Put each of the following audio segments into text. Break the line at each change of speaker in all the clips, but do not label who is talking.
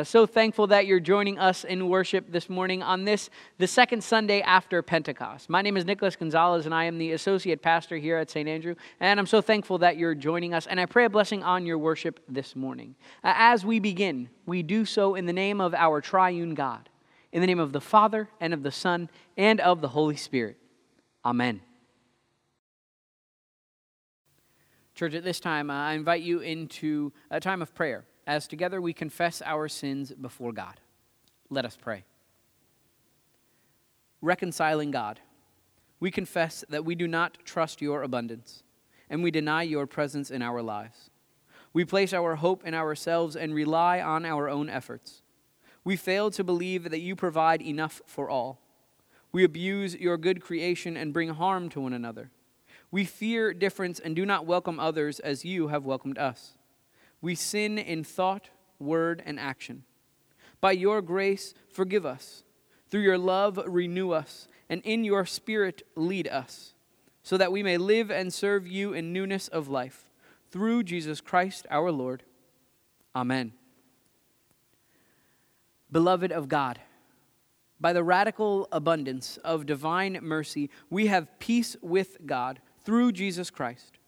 Uh, so thankful that you're joining us in worship this morning on this, the second Sunday after Pentecost. My name is Nicholas Gonzalez, and I am the associate pastor here at St. Andrew. And I'm so thankful that you're joining us, and I pray a blessing on your worship this morning. Uh, as we begin, we do so in the name of our triune God, in the name of the Father, and of the Son, and of the Holy Spirit. Amen. Church, at this time, uh, I invite you into a time of prayer as together we confess our sins before God. Let us pray. Reconciling God, we confess that we do not trust your abundance, and we deny your presence in our lives. We place our hope in ourselves and rely on our own efforts. We fail to believe that you provide enough for all. We abuse your good creation and bring harm to one another. We fear difference and do not welcome others as you have welcomed us. We sin in thought, word, and action. By your grace, forgive us. Through your love, renew us, and in your spirit, lead us, so that we may live and serve you in newness of life. Through Jesus Christ our Lord. Amen. Beloved of God, by the radical abundance of divine mercy, we have peace with God through Jesus Christ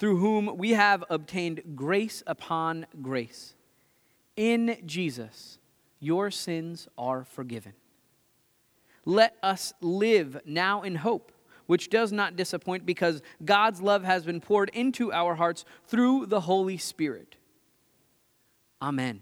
through whom we have obtained grace upon grace. In Jesus, your sins are forgiven. Let us live now in hope, which does not disappoint, because God's love has been poured into our hearts through the Holy Spirit. Amen.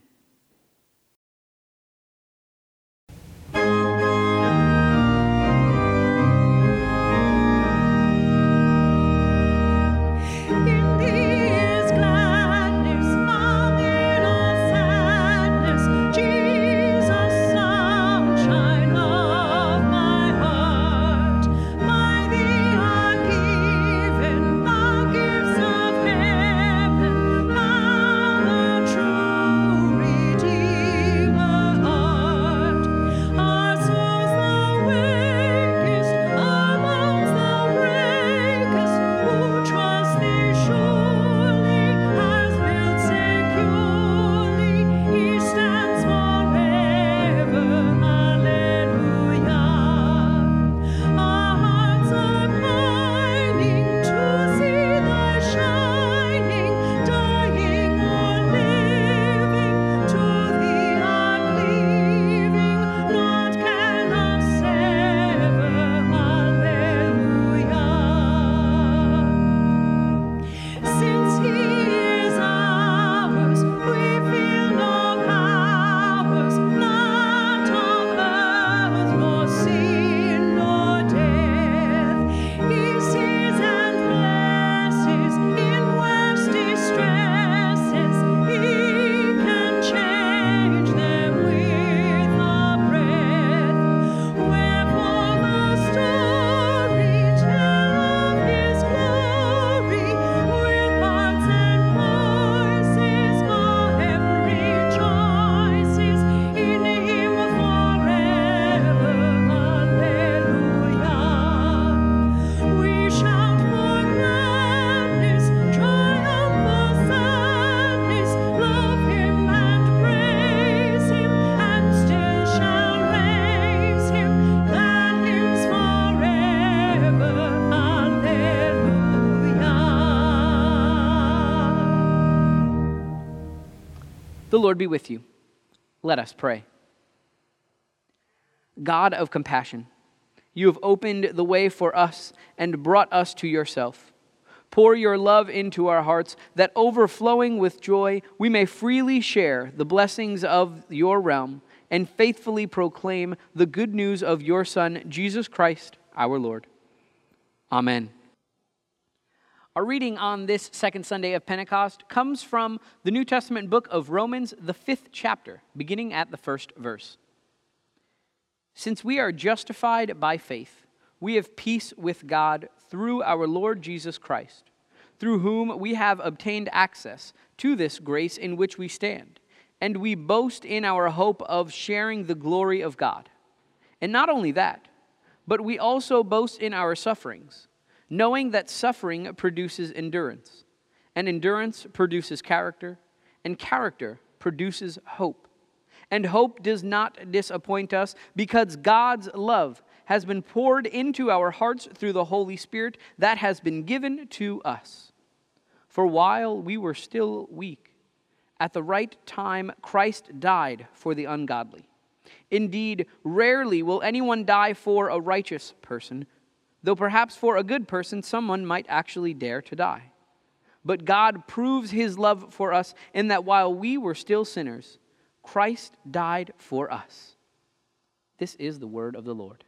The Lord be with you. Let us pray. God of compassion, you have opened the way for us and brought us to yourself. Pour your love into our hearts, that overflowing with joy, we may freely share the blessings of your realm and faithfully proclaim the good news of your Son, Jesus Christ, our Lord. Amen. Our reading on this second Sunday of Pentecost comes from the New Testament book of Romans, the fifth chapter, beginning at the first verse. Since we are justified by faith, we have peace with God through our Lord Jesus Christ, through whom we have obtained access to this grace in which we stand, and we boast in our hope of sharing the glory of God. And not only that, but we also boast in our sufferings knowing that suffering produces endurance, and endurance produces character, and character produces hope.
And hope does not disappoint us because God's love has been poured into our hearts through the Holy Spirit that has been given to us. For while we were still weak, at the right time Christ died for the ungodly. Indeed, rarely will anyone die for a righteous person, though perhaps for a good person someone might actually dare to die. But God proves his love for us in that while we were still sinners, Christ died for us. This is the word of the Lord.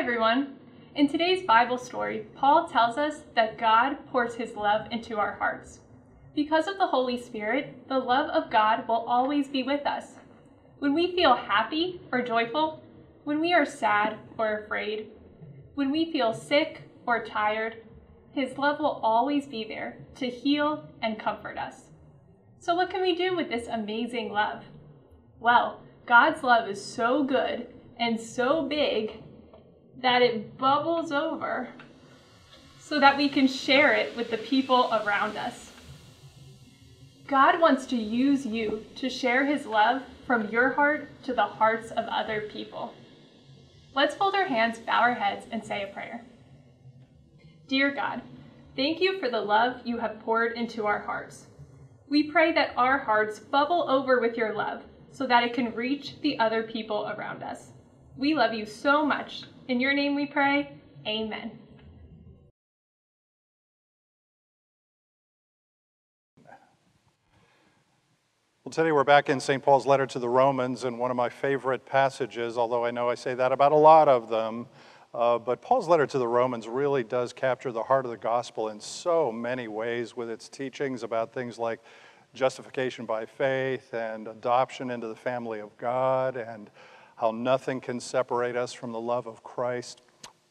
Everyone. In today's Bible story, Paul tells us that God pours his love into our hearts. Because of the Holy Spirit, the love of God will always be with us. When we feel happy or joyful, when we are sad or afraid, when we feel sick or tired, his love will always be there to heal and comfort us. So, what can we do with this amazing love? Well, God's love is so good and so big that it bubbles over so that we can share it with the people around us. God wants to use you to share his love from your heart to the hearts of other people. Let's fold our hands, bow our heads, and say a prayer. Dear God, thank you for the love you have poured into our hearts. We pray that our hearts bubble over with your love so that it can reach the other people around us. We love you so much. In your name we pray. Amen.
Well, today we're back in St. Paul's letter to the Romans, and one of my favorite passages, although I know I say that about a lot of them. Uh, but Paul's letter to the Romans really does capture the heart of the gospel in so many ways with its teachings about things like justification by faith and adoption into the family of God and how nothing can separate us from the love of Christ.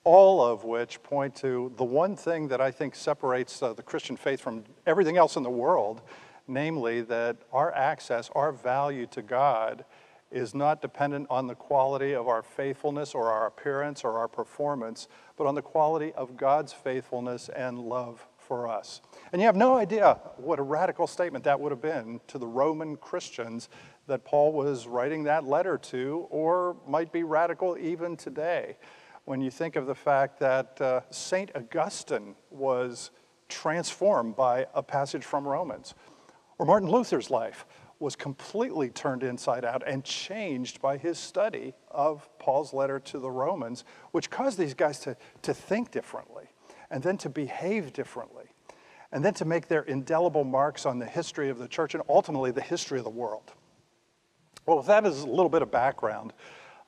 All of which point to the one thing that I think separates uh, the Christian faith from everything else in the world, namely that our access, our value to God is not dependent on the quality of our faithfulness or our appearance or our performance, but on the quality of God's faithfulness and love for us. And you have no idea what a radical statement that would have been to the Roman Christians that Paul was writing that letter to, or might be radical even today. When you think of the fact that uh, St. Augustine was transformed by a passage from Romans, or Martin Luther's life was completely turned inside out and changed by his study of Paul's letter to the Romans, which caused these guys to, to think differently and then to behave differently and then to make their indelible marks on the history of the church and ultimately the history of the world. Well, with that as a little bit of background,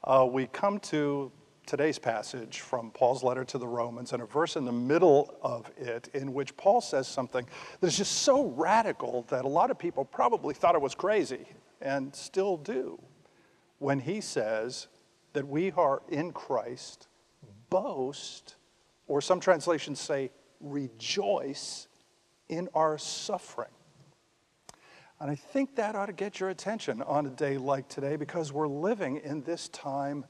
uh, we come to today's passage from Paul's letter to the Romans and a verse in the middle of it in which Paul says something that is just so radical that a lot of people probably thought it was crazy and still do when he says that we are in Christ, boast, or some translations say rejoice in our suffering. And I think that ought to get your attention on a day like today because we're living in this time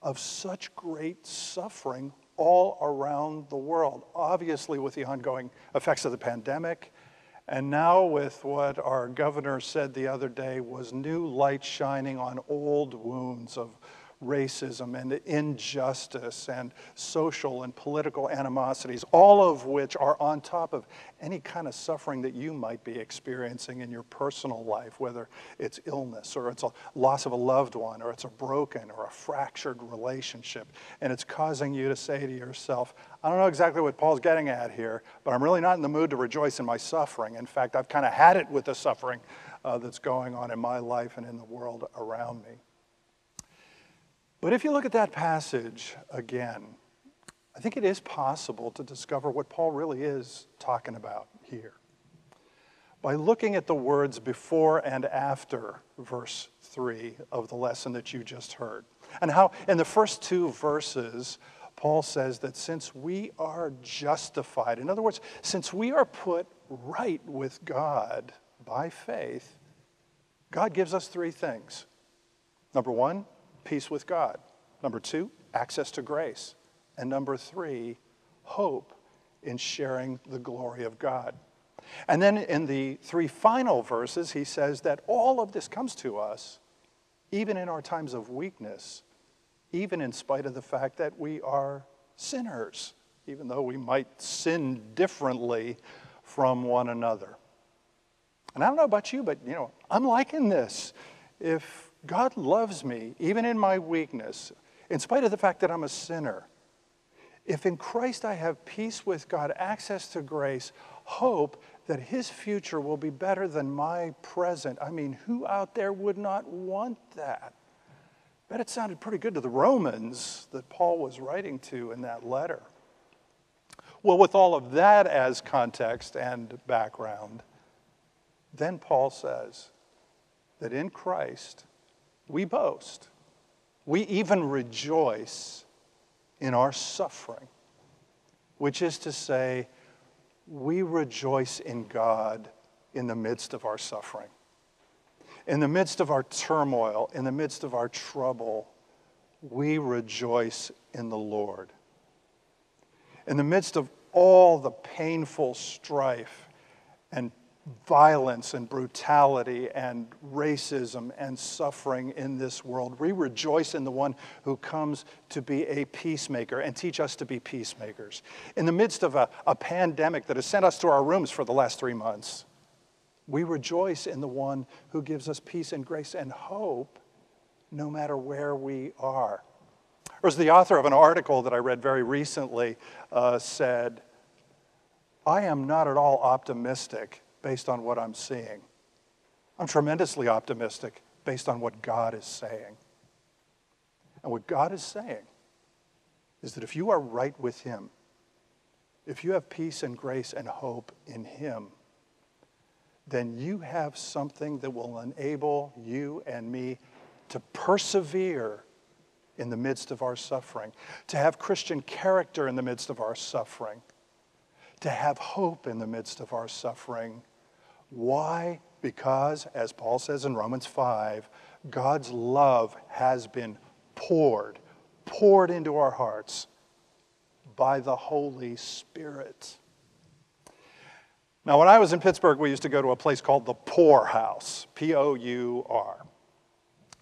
of such great suffering all around the world. Obviously, with the ongoing effects of the pandemic, and now with what our governor said the other day was new light shining on old wounds of racism and injustice and social and political animosities, all of which are on top of any kind of suffering that you might be experiencing in your personal life, whether it's illness or it's a loss of a loved one or it's a broken or a fractured relationship. And it's causing you to say to yourself, I don't know exactly what Paul's getting at here, but I'm really not in the mood to rejoice in my suffering. In fact, I've kind of had it with the suffering uh, that's going on in my life and in the world around me. But if you look at that passage again, I think it is possible to discover what Paul really is talking about here. By looking at the words before and after verse 3 of the lesson that you just heard, and how in the first two verses, Paul says that since we are justified, in other words, since we are put right with God by faith, God gives us three things. Number one, peace with God. Number two, access to grace. And number three, hope in sharing the glory of God. And then in the three final verses, he says that all of this comes to us even in our times of weakness, even in spite of the fact that we are sinners, even though we might sin differently from one another. And I don't know about you, but you know, I'm liking this. If God loves me, even in my weakness, in spite of the fact that I'm a sinner. If in Christ I have peace with God, access to grace, hope that his future will be better than my present, I mean, who out there would not want that? bet it sounded pretty good to the Romans that Paul was writing to in that letter. Well, with all of that as context and background, then Paul says that in Christ we boast, we even rejoice in our suffering, which is to say, we rejoice in God in the midst of our suffering. In the midst of our turmoil, in the midst of our trouble, we rejoice in the Lord. In the midst of all the painful strife and violence and brutality and racism and suffering in this world. We rejoice in the one who comes to be a peacemaker and teach us to be peacemakers. In the midst of a, a pandemic that has sent us to our rooms for the last three months, we rejoice in the one who gives us peace and grace and hope no matter where we are. Or as the author of an article that I read very recently uh, said, I am not at all optimistic based on what I'm seeing. I'm tremendously optimistic based on what God is saying. And what God is saying is that if you are right with Him, if you have peace and grace and hope in Him, then you have something that will enable you and me to persevere in the midst of our suffering, to have Christian character in the midst of our suffering, to have hope in the midst of our suffering, why? Because, as Paul says in Romans 5, God's love has been poured, poured into our hearts by the Holy Spirit. Now, when I was in Pittsburgh, we used to go to a place called the Pour House, P O U R.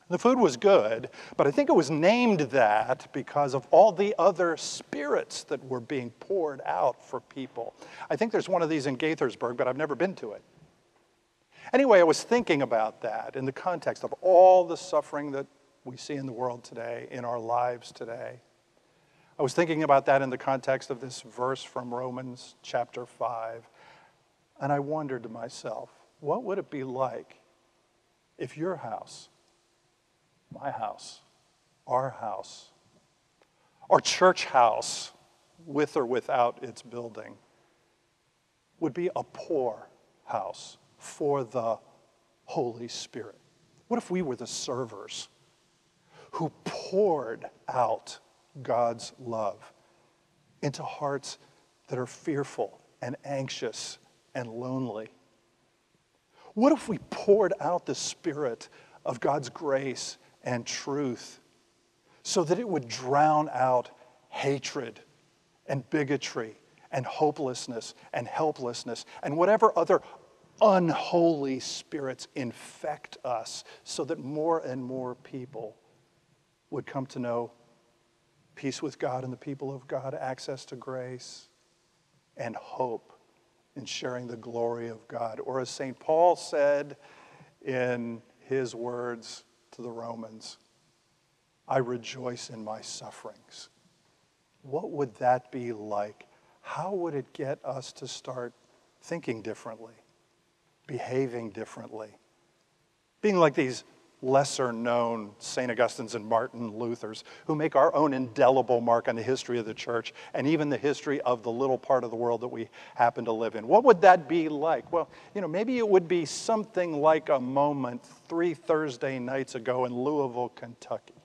The food was good, but I think it was named that because of all the other spirits that were being poured out for people. I think there's one of these in Gaithersburg, but I've never been to it. Anyway, I was thinking about that in the context of all the suffering that we see in the world today, in our lives today. I was thinking about that in the context of this verse from Romans chapter 5. And I wondered to myself, what would it be like if your house, my house, our house, our church house, with or without its building, would be a poor house? For the Holy Spirit? What if we were the servers who poured out God's love into hearts that are fearful and anxious and lonely? What if we poured out the Spirit of God's grace and truth so that it would drown out hatred and bigotry and hopelessness and helplessness and whatever other unholy spirits infect us so that more and more people would come to know peace with God and the people of God, access to grace, and hope in sharing the glory of God. Or as St. Paul said in his words to the Romans, I rejoice in my sufferings. What would that be like? How would it get us to start thinking differently? Behaving differently, being like these lesser known St. Augustine's and Martin Luther's who make our own indelible mark on the history of the church and even the history of the little part of the world that we happen to live in. What would that be like? Well, you know, maybe it would be something like a moment three Thursday nights ago in Louisville, Kentucky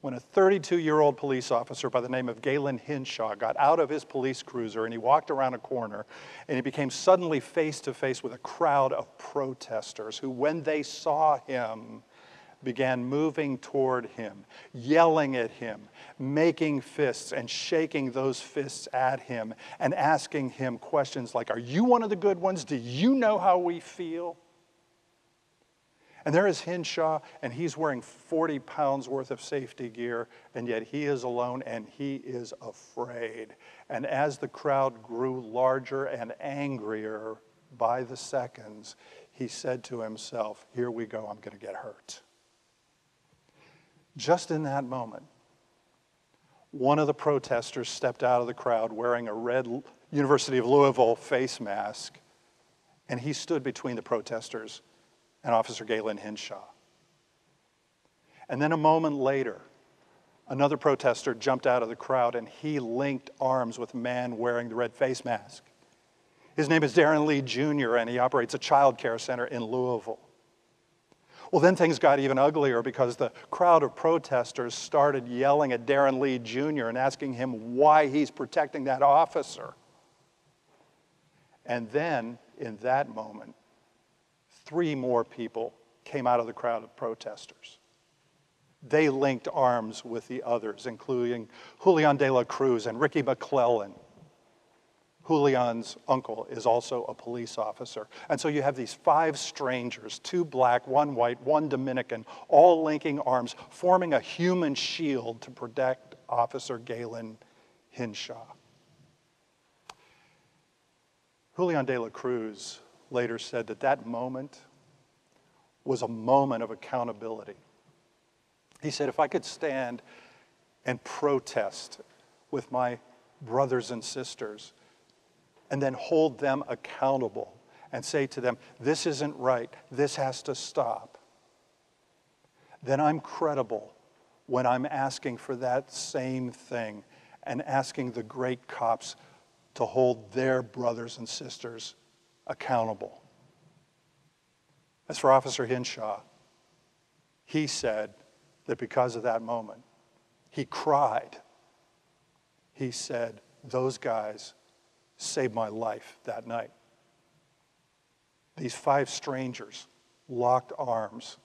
when a 32 year old police officer by the name of Galen Hinshaw got out of his police cruiser and he walked around a corner and he became suddenly face to face with a crowd of protesters who, when they saw him, began moving toward him, yelling at him, making fists and shaking those fists at him, and asking him questions like, Are you one of the good ones? Do you know how we feel? And there is Hinshaw, and he's wearing 40 pounds worth of safety gear, and yet he is alone and he is afraid. And as the crowd grew larger and angrier by the seconds, he said to himself, Here we go, I'm going to get hurt. Just in that moment, one of the protesters stepped out of the crowd wearing a red University of Louisville face mask, and he stood between the protesters and Officer Galen Hinshaw. And then a moment later, another protester jumped out of the crowd and he linked arms with a man wearing the red face mask. His name is Darren Lee Jr., and he operates a child care center in Louisville. Well, then things got even uglier because the crowd of protesters started yelling at Darren Lee Jr. and asking him why he's protecting that officer. And then, in that moment, three more people came out of the crowd of protesters. They linked arms with the others, including Julian de la Cruz and Ricky McClellan. Julian's uncle is also a police officer. And so you have these five strangers, two black, one white, one Dominican, all linking arms, forming a human shield to protect Officer Galen Hinshaw. Julian de la Cruz later said that that moment was a moment of accountability. He said, if I could stand and protest with my brothers and sisters and then hold them accountable and say to them, this isn't right, this has to stop, then I'm credible when I'm asking for that same thing and asking the great cops to hold their brothers and sisters accountable. As for Officer Hinshaw, he said that because of that moment, he cried. He said, Those guys saved my life that night. These five strangers locked arms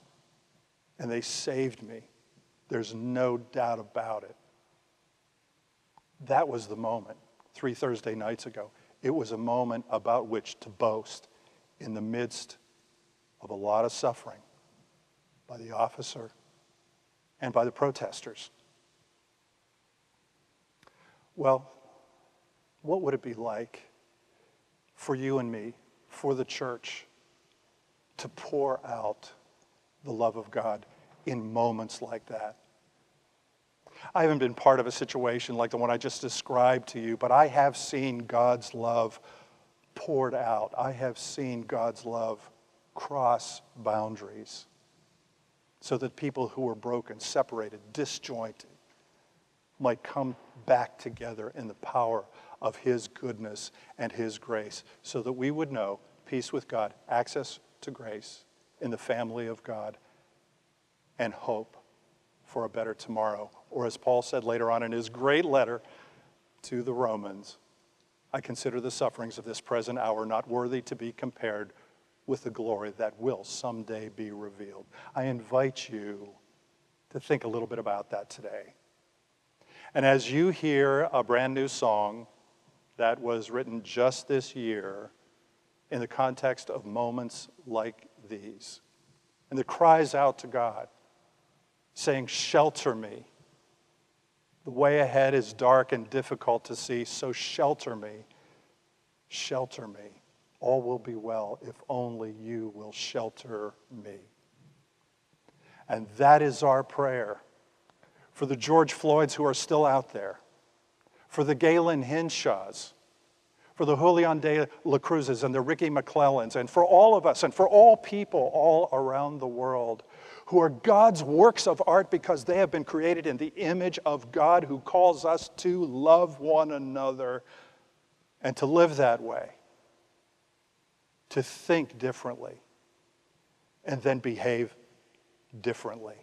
and they saved me. There's no doubt about it. That was the moment three Thursday nights ago. It was a moment about which to boast in the midst of a lot of suffering by the officer and by the protesters. Well, what would it be like for you and me, for the church, to pour out the love of God in moments like that? I haven't been part of a situation like the one I just described to you, but I have seen God's love poured out. I have seen God's love cross boundaries so that people who were broken, separated, disjointed, might come back together in the power of His goodness and His grace, so that we would know peace with God, access to grace in the family of God, and hope for a better tomorrow. Or as Paul said later on in his great letter to the Romans, I consider the sufferings of this present hour not worthy to be compared with the glory that will someday be revealed. I invite you to think a little bit about that today. And as you hear a brand new song that was written just this year in the context of moments like these, and that cries out to God, saying, Shelter me. The way ahead is dark and difficult to see, so shelter me. Shelter me. All will be well if only you will shelter me. And that is our prayer for the George Floyds who are still out there, for the Galen Hinshaws, for the Julian de la Cruzes and the Ricky McClellans, and for all of us and for all people all around the world who are God's works of art because they have been created in the image of God who calls us to love one another and to live that way to think differently and then behave differently.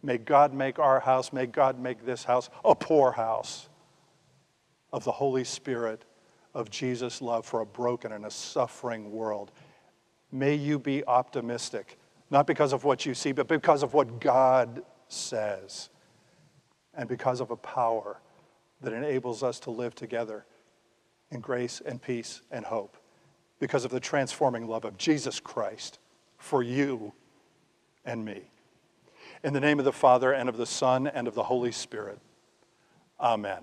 May God make our house, may God make this house a poor house of the Holy Spirit, of Jesus' love for a broken and a suffering world. May you be optimistic, not because of what you see, but because of what God says, and because of a power that enables us to live together in grace and peace and hope because of the transforming love of Jesus Christ for you and me. In the name of the Father, and of the Son, and of the Holy Spirit. Amen.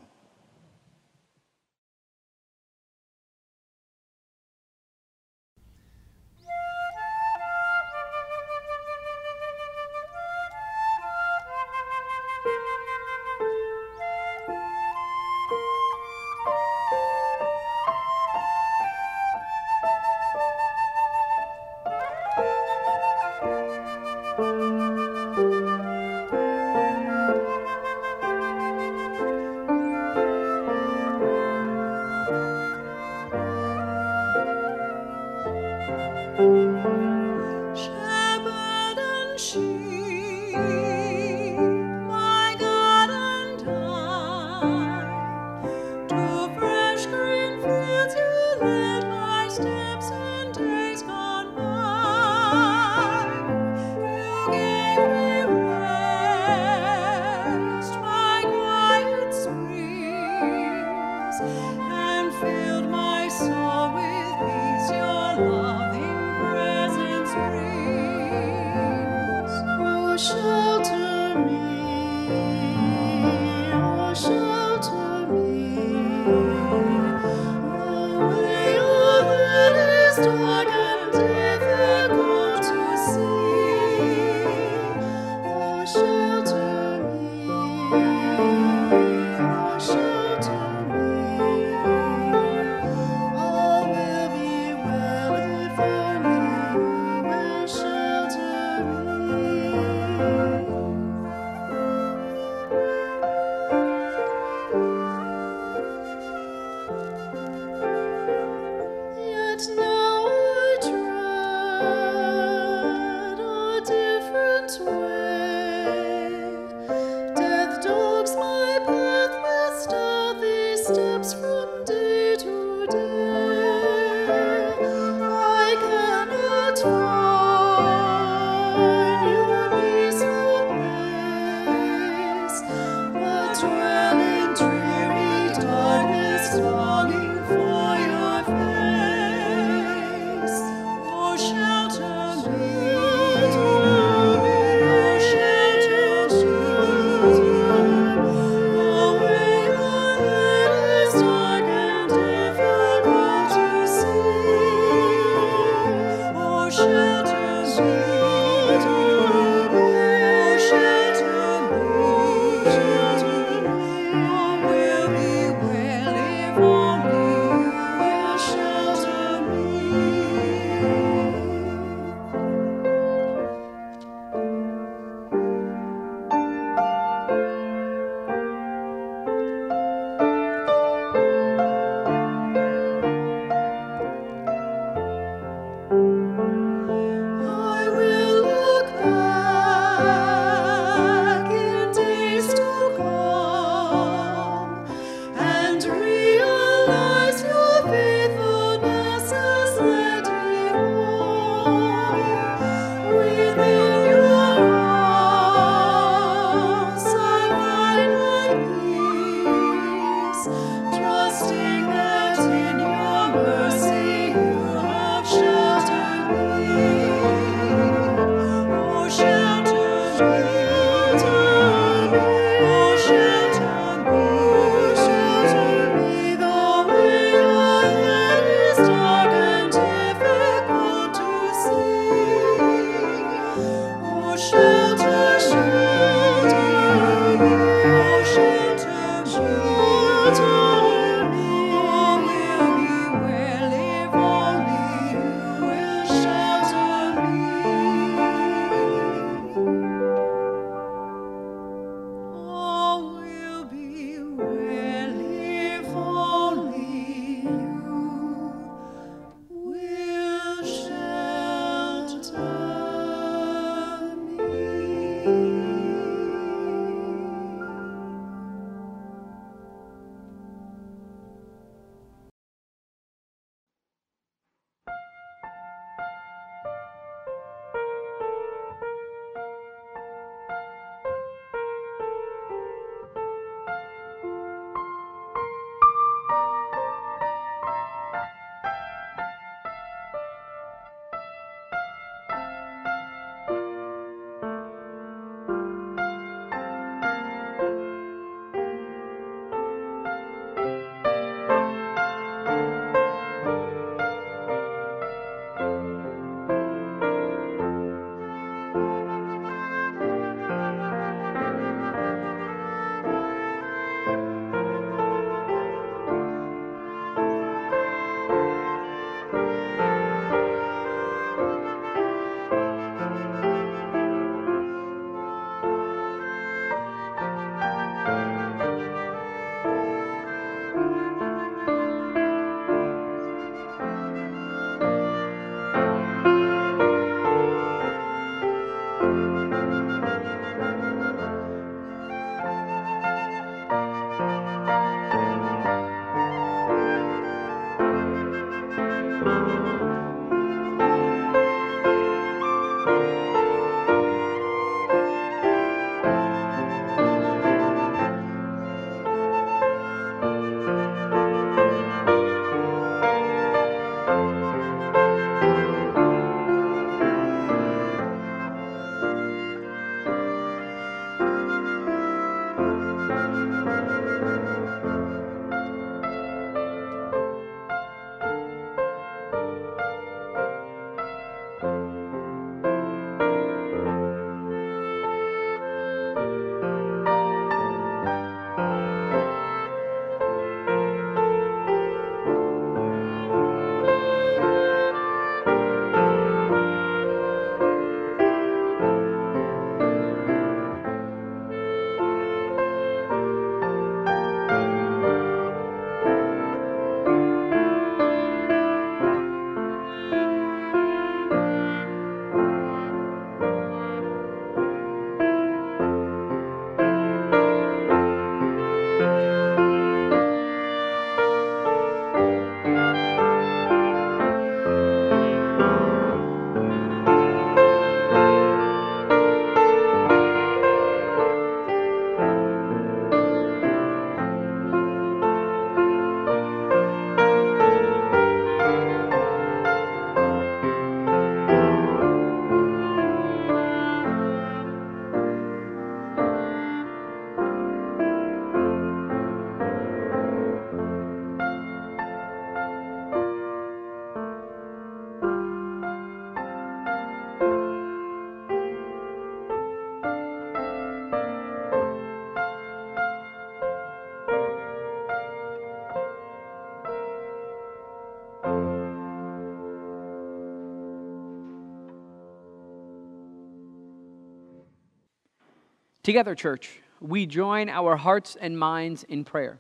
Together, church, we join our hearts and minds in prayer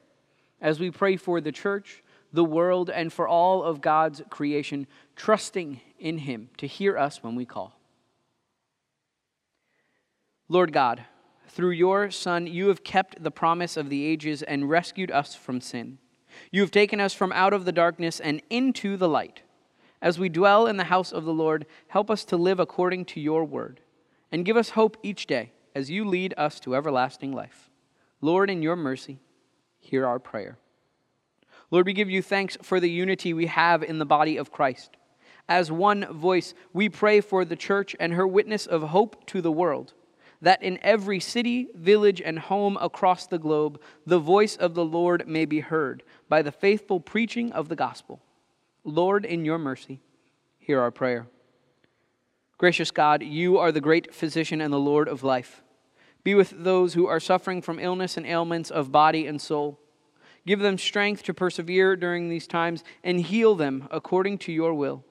as we pray for the church, the world, and for all of God's creation, trusting in Him to hear us when we call. Lord God, through your Son, you have kept the promise of the ages and rescued us from sin. You have taken us from out of the darkness and into the light. As we dwell in the house of the Lord, help us to live according to your word, and give us hope each day as you lead us to everlasting life. Lord, in your mercy, hear our prayer. Lord, we give you thanks for the unity we have in the body of Christ. As one voice, we pray for the church and her witness of hope to the world, that in every city, village, and home across the globe, the voice of the Lord may be heard by the faithful preaching of the gospel. Lord, in your mercy, hear our prayer. Gracious God, you are the great physician and the Lord of life. Be with those who are suffering from illness and ailments of body and soul. Give them strength to persevere during these times and heal them according to your will.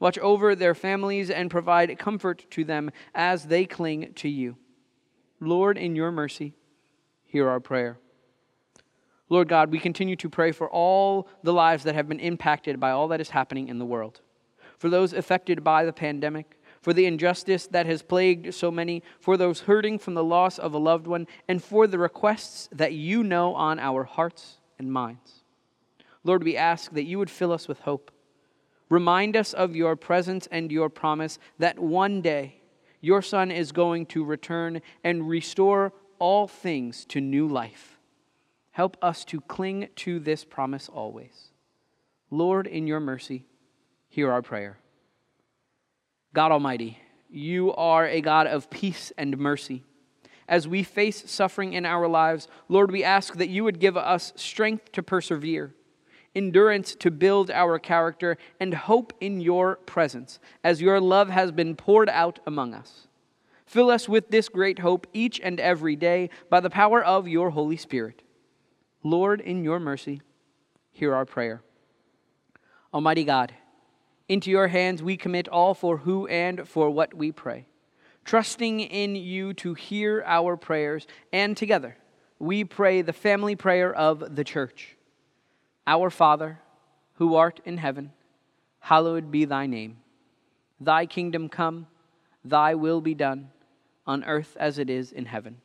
Watch over their families and provide comfort to them as they cling to you. Lord, in your mercy, hear our prayer. Lord God, we continue to pray for all the lives that have been impacted by all that is happening in the world, for those affected by the pandemic for the injustice that has plagued so many, for those hurting from the loss of a loved one, and for the requests that you know on our hearts and minds. Lord, we ask that you would fill us with hope. Remind us of your presence and your promise that one day your Son is going to return and restore all things to new life. Help us to cling to this promise always. Lord, in your mercy, hear our prayer. God Almighty, you are a God of peace and mercy. As we face suffering in our lives, Lord, we ask that you would give us strength to persevere, endurance to build our character, and hope in your presence as your love has been poured out among us. Fill us with this great hope each and every day by the power of your Holy Spirit. Lord, in your mercy, hear our prayer. Almighty God, into your hands we commit all for who and for what we pray, trusting in you to hear our prayers, and together we pray the family prayer of the church. Our Father, who art in heaven, hallowed be thy name. Thy kingdom come, thy will be done, on earth as it is in heaven.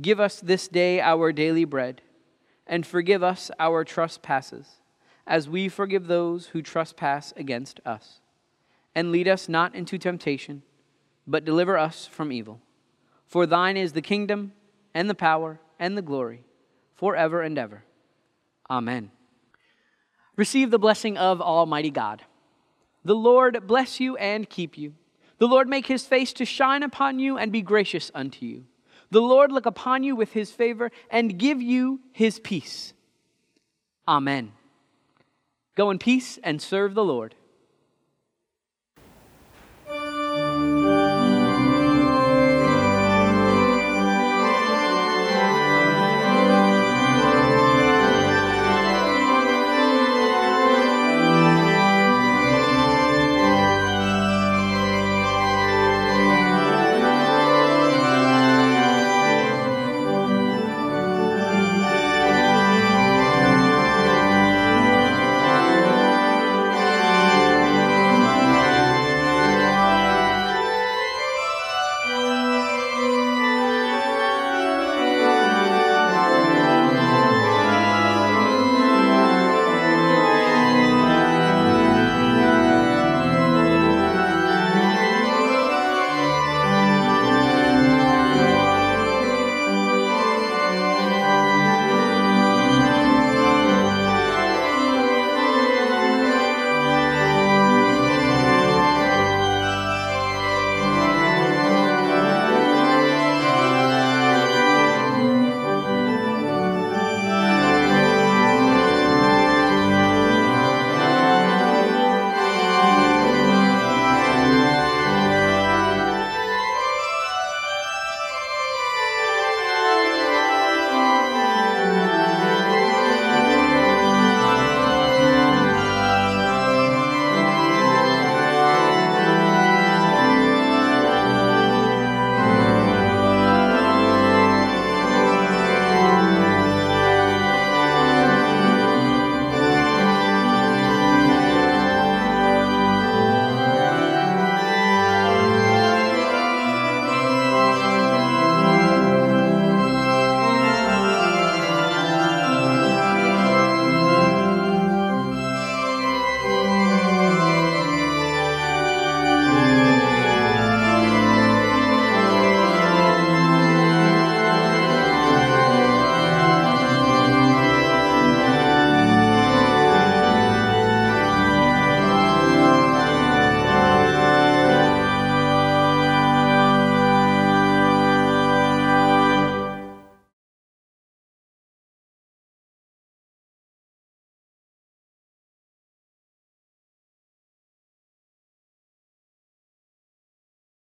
Give us this day our daily bread, and forgive us our trespasses as we forgive those who trespass against us. And lead us not into temptation, but deliver us from evil. For thine is the kingdom, and the power, and the glory, forever and ever. Amen. Receive the blessing of Almighty God. The Lord bless you and keep you. The Lord make his face to shine upon you and be gracious unto you. The Lord look upon you with his favor and give you his peace. Amen. Go in peace and serve the Lord.